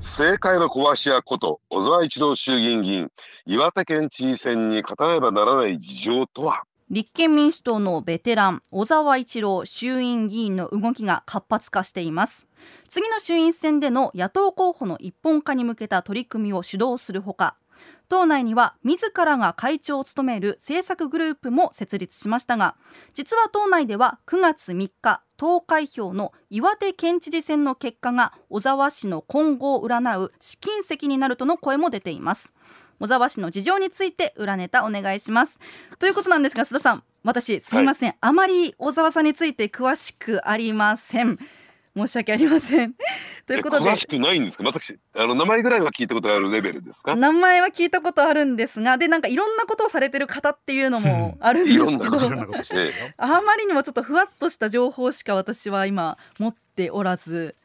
政界の壊し屋こと小沢一郎衆議院議員岩手県知事選に勝たねばならない事情とは？立憲民主党のベテラン小沢一郎衆院議員の動きが活発化しています。次の衆院選での野党候補の一本化に向けた取り組みを主導するほか党内には自らが会長を務める政策グループも設立しましたが実は党内では9月3日投開票の岩手県知事選の結果が小沢氏の今後を占う試金石になるとの声も出ています。小沢氏の事情について裏ネタお願いします。ということなんですが須田さん私すいません、はい、あまり小沢さんについて詳しくありません申し訳ありません。ということで。詳しくないんですか？私あの名前ぐらいは聞いたことあるレベルですか？名前は聞いたことあるんですがでなんかいろんなことをされてる方っていうのもあるんですけど。あまりにもちょっとふわっとした情報しか私は今持っておらず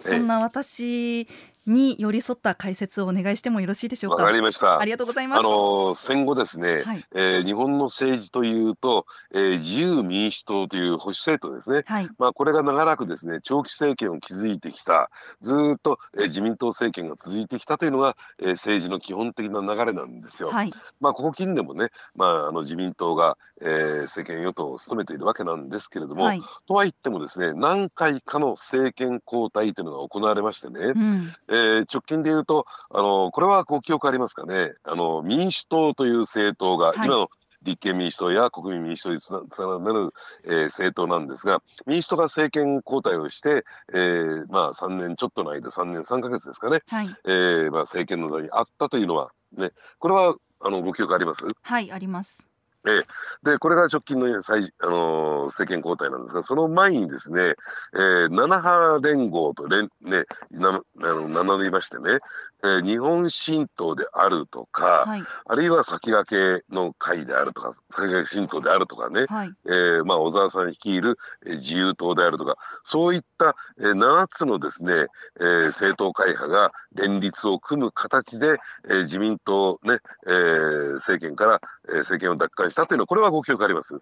そんな私に寄り添った解説をお願いしてもよろしいでしょうか？わかりました。ありがとうございます。あの戦後ですね、はい、えー、日本の政治というと、えー、自由民主党という保守政党ですね。はい、まあこれが長らくですね長期政権を築いてきた、ずっと、えー、自民党政権が続いてきたというのが、えー、政治の基本的な流れなんですよ。はい、まあここ近年もね、まああの自民党が、えー、政権与党を務めているわけなんですけれども、はい、とは言ってもですね何回かの政権交代というのが行われましてね、うん、えー、直近で言うとあのこれはご記憶ありますかね。あの民主党という政党が、はい、今の立憲民主党や国民民主党につながる、えー、政党なんですが民主党が政権交代をして、えー、まあ3年ちょっとの間3年3か月ですかね、はい、えー、まあ、政権の座にあったというのはねこれはあのご記憶あります？はいあります。えー、でこれが直近の最、あのー、政権交代なんですがその前にですね、えー、七波連合と連、ね、なあの名乗りましてね、えー、日本新党であるとか、はい、あるいは先駆けの会であるとか先駆け新党であるとかね、はい、えー、まあ、小沢さん率いる、えー、自由党であるとかそういった、えー、7つのですね、えー、政党会派が連立を組む形で、えー、自民党ね、えー、政権から、えー、政権を奪還したというのはこれはご記憶あります？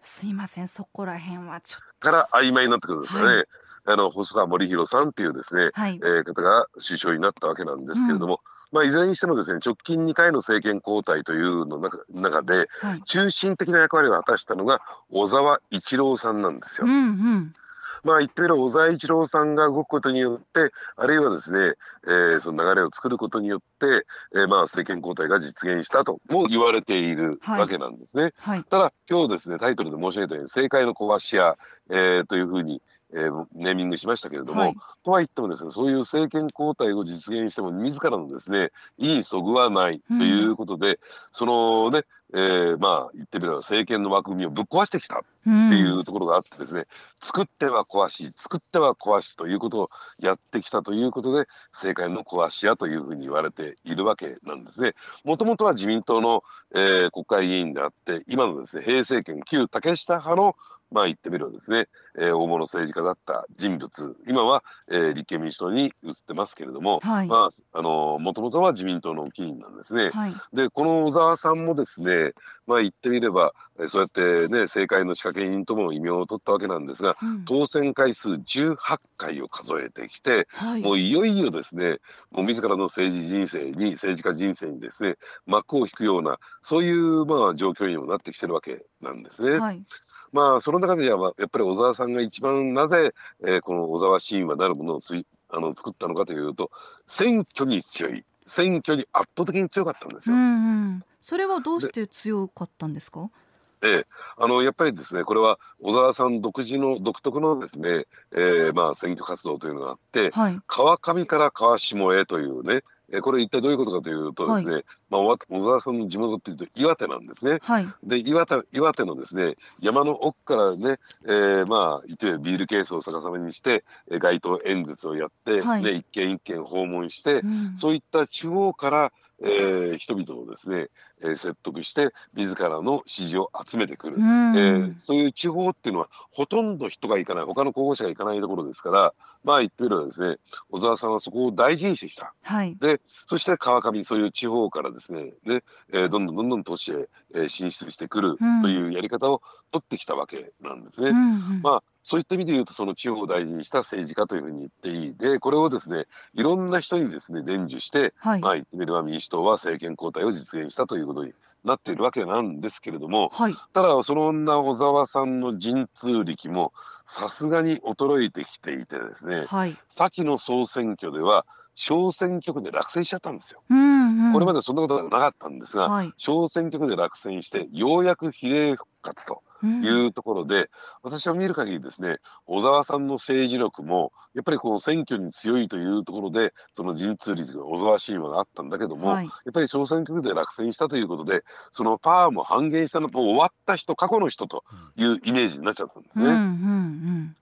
すいませんそこら辺はちょっと。から曖昧になってくるんですかね。はい。あの細川森弘さんっていうですね、はい、えー、方が首相になったわけなんですけれども、うん、まあ、いずれにしてもですね直近2回の政権交代というの中中で、はい、中心的な役割を果たしたのが小沢一郎さんなんですよ。うんうんまあ言ってみれば小沢一郎さんが動くことによってあるいはですね、えー、その流れを作ることによって、えー、まあ政権交代が実現したとも言われているわけなんですね。はいはい、ただ今日ですねタイトルで申し上げたように政界の壊し屋、えー、というふうにえー、ネーミングしましたけれども、はい、とは言ってもですねそういう政権交代を実現しても自らのですねいいそぐわないということで、うん、そのね、えー、まあ言ってみれば政権の枠組みをぶっ壊してきたっていうところがあってですね、うん、作っては壊し作っては壊しということをやってきたということで政界の壊し屋というふうに言われているわけなんですね。もともとは自民党の、えー、国会議員であって今のですね平成権旧竹下派のまあ言ってみればですね、えー、大物政治家だった人物。今は、えー、立憲民主党に移ってますけれども、はい、まああのもともとは自民党の議員なんですね。はい、でこの小沢さんもですねまあ言ってみればそうやってね政界の仕掛け人とも異名を取ったわけなんですが、うん、当選回数18回を数えてきて、はい、もういよいよですねもう自らの政治人生に政治家人生にですね幕を引くようなそういうまあ状況にもなってきてるわけなんですね。はいまあその中ではやっぱり小沢さんが一番なぜ、えー、この小沢神話なるものをついあの作ったのかというと選挙に強い選挙に圧倒的に強かったんですよ。うんうん、それはどうして強かったんですか？ええ、あのやっぱりですねこれは小沢さん独自の独特のですね、えー、まあ選挙活動というのがあって、はい、川上から川下へというねえこれ一体どういうことかというとですね、はい、まあ、小沢さんの地元っていうと岩手なんですね。はい、で岩手岩手のですね山の奥からね、えー、まあ言ってビールケースを逆さまにして街頭演説をやって、はい、ね、一軒一軒訪問して、うん、そういった地方からえー、人々をですね、えー、説得して自らの支持を集めてくる、えー、そういう地方っていうのはほとんど人が行かない他の候補者が行かないところですからまあ言ってみればですね小沢さんはそこを大事にしてきた、はい、でそして川上そういう地方からですねで、えー、どんどんどんどん都市へ、えー、進出してくるというやり方を取ってきたわけなんですね。うんうん、まあそういった意味で言うとその地方を大事にした政治家というふうに言っていい。でこれをですねいろんな人にですね伝授して、はい、まあ言ってみれば民主党は政権交代を実現したということになっているわけなんですけれども、はい、ただその女小沢さんの陣痛力もさすがに衰えてきていてですね、はい、先の総選挙では小選挙区で落選しちゃったんですよ。うんうん、これまでそんなことはなかったんですが、はい、小選挙区で落選してようやく比例復活というところで、うん、私は見る限りですね小沢さんの政治力もやっぱりこの選挙に強いというところでその陣痛率が小沢しいものがあったんだけども、はい、やっぱり小選挙区で落選したということでそのパワーも半減したのと終わった人過去の人というイメージになっちゃったんですね。うんうんうん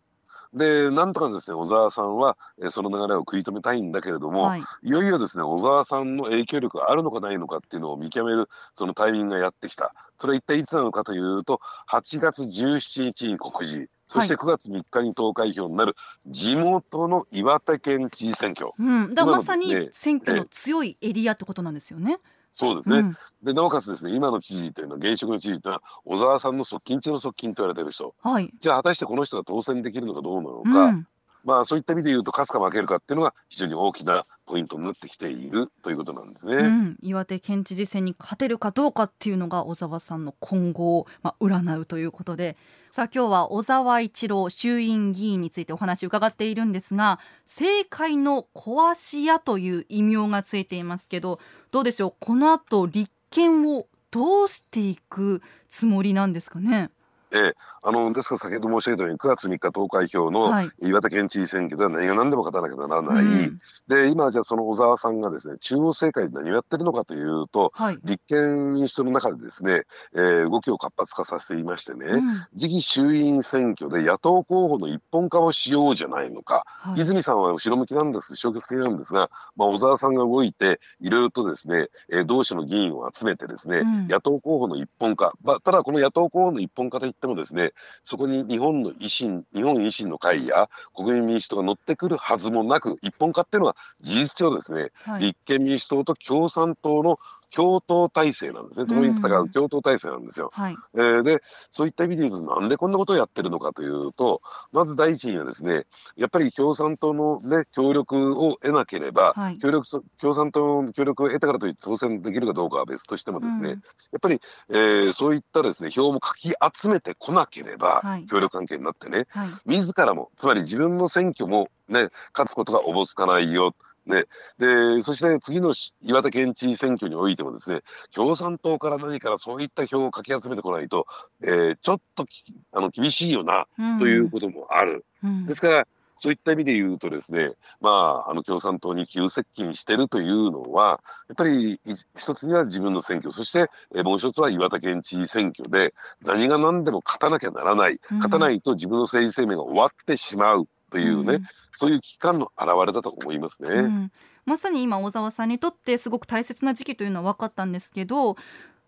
でなんとかですね小沢さんは、えその流れを食い止めたいんだけれども、はい、いよいよですね小沢さんの影響力があるのかないのかっていうのを見極めるそのタイミングがやってきた。それは一体いつなのかというと8月17日に告示。そして9月3日に投開票になる地元の岩手県知事選挙、うん、だまさに選挙の強いエリアってことなんですよね。そうですね、うん、でなおかつですね今の知事というのは現職の知事というのは小沢さんの側近中の側近と言われてる人、はい、じゃあ果たしてこの人が当選できるのかどうなのか、うん、まあそういった意味で言うと勝つか負けるかっていうのが非常に大きなポイントになってきているということなんですね、うん、岩手県知事選に勝てるかどうかっていうのが小沢さんの今後を、まあ、占うということでさあ今日は小沢一郎衆院議員についてお話を伺っているんですが政界の壊し屋という異名がついていますけどどうでしょう？この後立憲をどうしていくつもりなんですかね？えー、あのですから先ほど申し上げたように9月3日投開票の岩手県知事選挙では何が何でも勝たなきゃならない、うん、で今じゃあその小沢さんがですね中央政界で何をやってるのかというと、はい、立憲民主党の中でですね、えー、動きを活発化させていましてね、うん、次期衆院選挙で野党候補の一本化をしようじゃないのか、はい、泉さんは後ろ向きなんです消極的なんですが、まあ、小沢さんが動いていろいろとですね、えー、同志の議員を集めてですね、うん、野党候補の一本化、まあ、ただこの野党候補の一本化といってもですねそこに日本の維新日本維新の会や国民民主党が乗ってくるはずもなく一本化っていうのは事実上ですね、はい、立憲民主党と共産党の共闘体制なんですね。共に戦う共闘体制なんですよ。はい、えー、でそういった意味で言うとなんでこんなことをやってるのかというとまず第一にはですねやっぱり共産党の、ね、協力を得なければ、はい、協力共産党の協力を得たからといって当選できるかどうかは別としてもですね、うん、やっぱり、えー、そういったですね票もかき集めてこなければ、はい、協力関係になってね、はい、自らもつまり自分の選挙もね勝つことがおぼつかないよね、でそして次の岩手県知事選挙においてもですね共産党から何からそういった票をかき集めてこないと、えー、ちょっとあの厳しいよな、ということもある。うん、ですからそういった意味で言うとですね、まあ、あの共産党に急接近してるというのは、やっぱり一つには自分の選挙、そしてもう一つは岩手県知事選挙で、何が何でも勝たなきゃならない、勝たないと自分の政治生命が終わってしまうというね、うん、そういう危機感の表れだと思いますね。うん、まさに今小沢さんにとってすごく大切な時期というのは分かったんですけど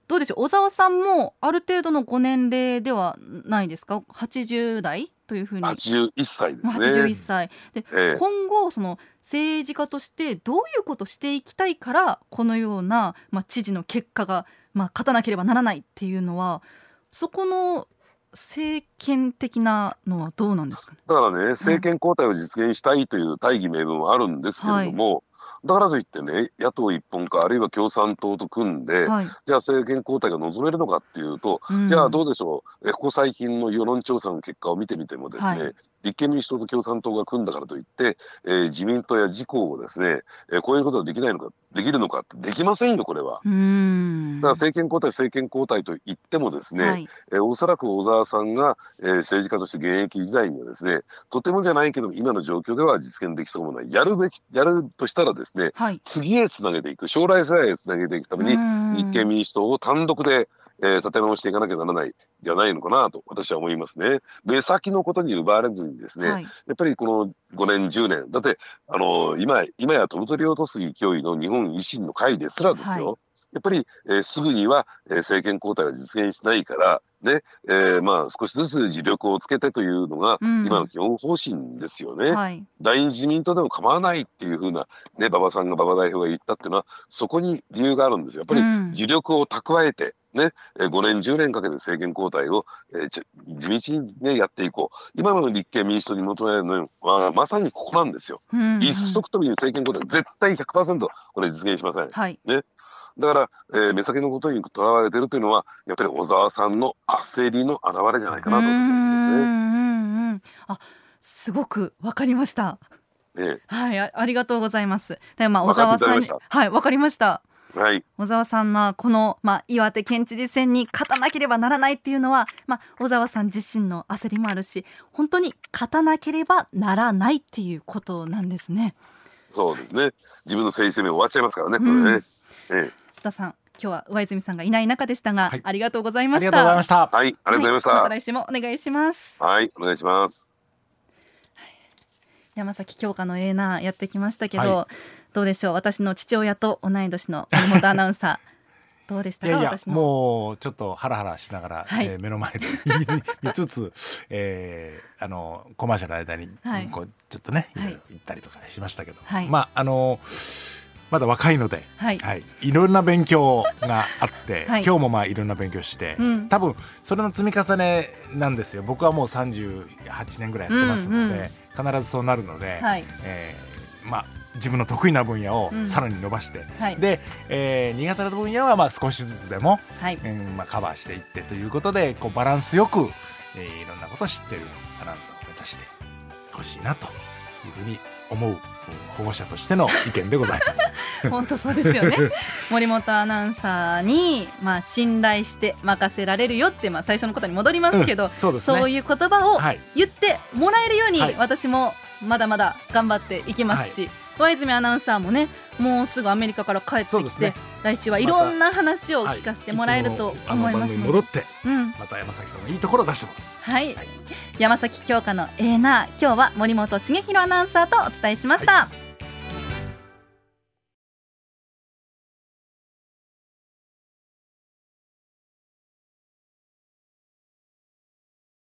どうでしょう？小沢さんもある程度のご年齢ではないですか？80代というふうに。81歳ですね。81歳。で、ええ、今後その政治家としてどういうことしていきたいからこのような、まあ、知事の結果が、まあ、勝たなければならないっていうのはそこの政権的なのはどうなんですか、ね、だからね政権交代を実現したいという大義名分はあるんですけれども、はい。だからといってね野党一本化あるいは共産党と組んで、はい、じゃあ政権交代が望めるのかっていうと、うん、じゃあどうでしょう？えここ最近の世論調査の結果を見てみてもですね、はい立憲民主党と共産党が組んだからといって、えー、自民党や自公をですね、えー、こういうことができないのかできるのかできませんよこれは。だから政権交代政権交代と言ってもですね、はい、えー、おそらく小沢さんが、えー、政治家として現役時代にはですねとてもじゃないけど今の状況では実現できそうもない。やるべきやるとしたらですね、はい、次へつなげていく将来世代へつなげていくために立憲民主党を単独でえー、立て直していかなきゃならないじゃないのかなと私は思いますね。目先のことに奪われずにですね、はい、やっぱりこの5年10年だってあの今今や飛ぶ鳥を落とす勢いの日本維新の会ですらですよ、はいやっぱり、えー、すぐには、えー、政権交代は実現しないからね、えー、まあ少しずつ自力をつけてというのが、今の基本方針ですよね。はい、第二自民党でも構わないっていうふうなね馬場さんが馬場代表が言ったっていうのはそこに理由があるんですよ。やっぱり自力を蓄えて、ね、5年10年かけて政権交代を、えー、地道に、ね、やっていこう今の立憲民主党に求めるのはまさにここなんですよ。うんうん、一足飛びに政権交代絶対100%これ実現しません。はい、ねだから、えー、目先のことにとらわれてるというのはやっぱり小沢さんの焦りの表れじゃないかなと私は思いますね。うんうん、あすごくわかりました。ね、はいあ、ありがとうございます。でまあ小沢さんはいわかりました。はい、小沢さんはこの、まあ、岩手県知事選に勝たなければならないっていうのは、まあ、小沢さん自身の焦りもあるし本当に勝たなければならないっていうことなんですね。そうですね自分の政治生命終わっちゃいますからね、うん、これね。ええ。田さん今日は上泉さんがいない中でしたが、はい、ありがとうございました。ありがとうございました。はいありがとうございました、はい、また来週もお願いします。はいお願いします。山崎京香のエーナーやってきましたけど、はい、どうでしょう？私の父親と同い年の森本アナウンサー。どうでしたか？いやもうちょっとハラハラしながら、はい、えー、目の前で 見つつ、えー、あのコマーシャルの間に、はい、こうちょっとね、はい、行ったりとかしましたけど、はい、まああのまだ若いので、はい、はい、いろんな勉強があって、はい、今日もまあいろんな勉強して、うん、多分それの積み重ねなんですよ。僕はもう38年ぐらいやってますので、うんうん、必ずそうなるので、はい、えー、まあ自分の得意な分野をさらに伸ばして、うんはい、で、えー、苦手な分野はまあ少しずつでも、はい、うんまあ、カバーしていってということでこうバランスよく、えー、いろんなことを知っているアナウンサーを目指してほしいなというふうに思う保護者としての意見でございます。本当そうですよね。森本アナウンサーにまあ信頼して任せられるよってまあ最初のことに戻りますけど、うんそうね、そういう言葉を言ってもらえるように私もまだまだ頑張っていきますし。はい。上泉アナウンサーもねもうすぐアメリカから帰ってきて、ね、来週はいろんな話を聞かせてもらえると思いますので、戻って、うん、また山崎さんのいいところを出してもらう、はい、はい、山崎京香のエーナ今日は森本茂弘アナウンサーとお伝えしました。はい